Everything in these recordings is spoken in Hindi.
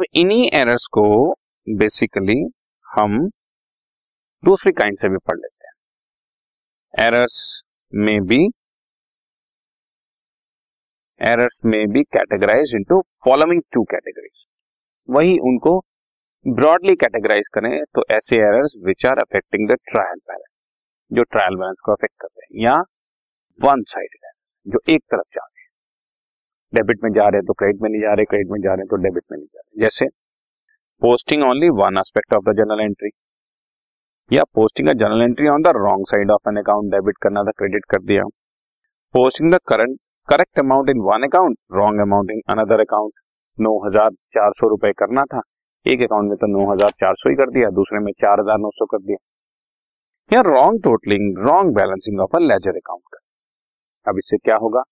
अब इन्हीं एरर्स को बेसिकली हम दूसरी काइंड से भी पढ़ लेते हैं। Errors may be errors may be categorise into following two categories वही उनको ब्रॉडली कैटेगराइज करें तो ऐसे errors which are affecting the trial balance जो ट्रायल बैलेंस को अफेक्ट करते हैं, या वन साइड जो एक तरफ़ जा डेबिट में जा रहे हैं तो क्रेडिट में नहीं जा रहे, क्रेडिट में जा रहे हैं तो डेबिट में नहीं जा रहे। जैसे posting only one aspect of the general entry या posting a general entry on the wrong side of an account debit करना था क्रेडिट कर दिया। Posting the current correct amount in one account wrong amount in another account नौ हज़ार चार सौ रुपए करना था। एक अकाउंट में तो नौ हज़ार चार सौ ही कर दिया, दूसरे में चार हज़ार नौ सौ कर दिया। या wrong totalling wrong balancing of a ledger account का अब इससे क्या होगा?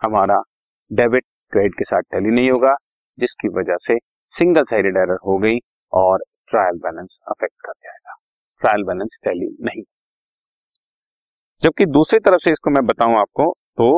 हमारा डेबिट क्रेडिट के साथ टैली नहीं होगा, जिसकी वजह से सिंगल साइडेड एरर हो गई और ट्रायल बैलेंस अफेक्ट कर जाएगा। ट्रायल बैलेंस टैली नहीं। जबकि दूसरी तरफ़ से इसको मैं बताऊँ आपको तो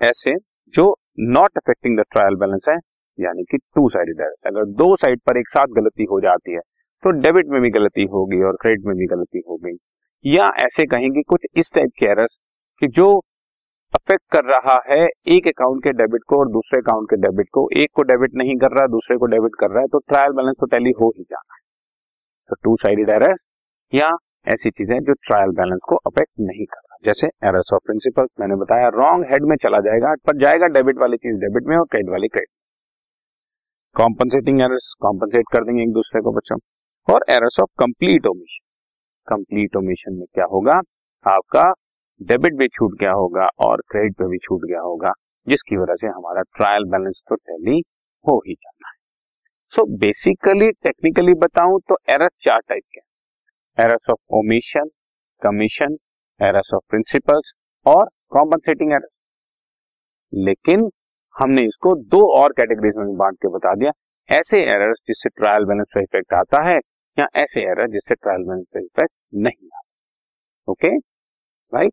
ऐसे जो not affecting the trial balance है, यानी कि टू साइडेड एरर अगर दो साइड पर एक साथ गलती हो जाती है तो डेबिट में भी गलती होगी और क्रेडिट में भी गलती हो गई या ऐसे कहेंगे कुछ इस टाइप के एरर्स कि जो अफेक्ट कर रहा है एक अकाउंट के डेबिट को और दूसरे अकाउंट के डेबिट को। एक को डेबिट नहीं कर रहा, दूसरे को डेबिट कर रहा है तो ट्रायल बैलेंस तो टैली हो ही जाना है। तो टू साइडेड एरर्स या ऐसी चीज़ें जो ट्रायल बैलेंस को अफेक्ट नहीं कर रहा। जैसे एरर्स ऑफ़ प्रिंसिपल मैंने बताया रॉन्ग हेड में चला जाएगा, पर जाएगा डेबिट वाली चीज़ डेबिट में और क्रेडिट वाली क्रेडिट कॉम्पनसेटिंग एरर्स कॉम्पनसेट कर देंगे एक दूसरे को बच्चों। और errors of complete omission complete omission में क्या होगा? आपका डेबिट भी छूट गया होगा और क्रेडिट पे भी छूट गया होगा, जिसकी वजह से हमारा ट्रायल बैलेंस तो टैली हो ही जाना है। सो बेसिकली टेक्निकली बताऊँ तो एरर्स चार टाइप के errors of omission commission errors of principles और कॉम्पनसेटिंग एरर्स लेकिन हमने इसको दो और कैटेगरीज में बांट के बता दिया। ऐसे एरर्स जिससे ट्रायल बैलेंस पर इफ़ेक्ट आता है या ऐसे एरर जिससे ट्रायल बैलेंस पे इफ़ेक्ट नहीं आता। Okay right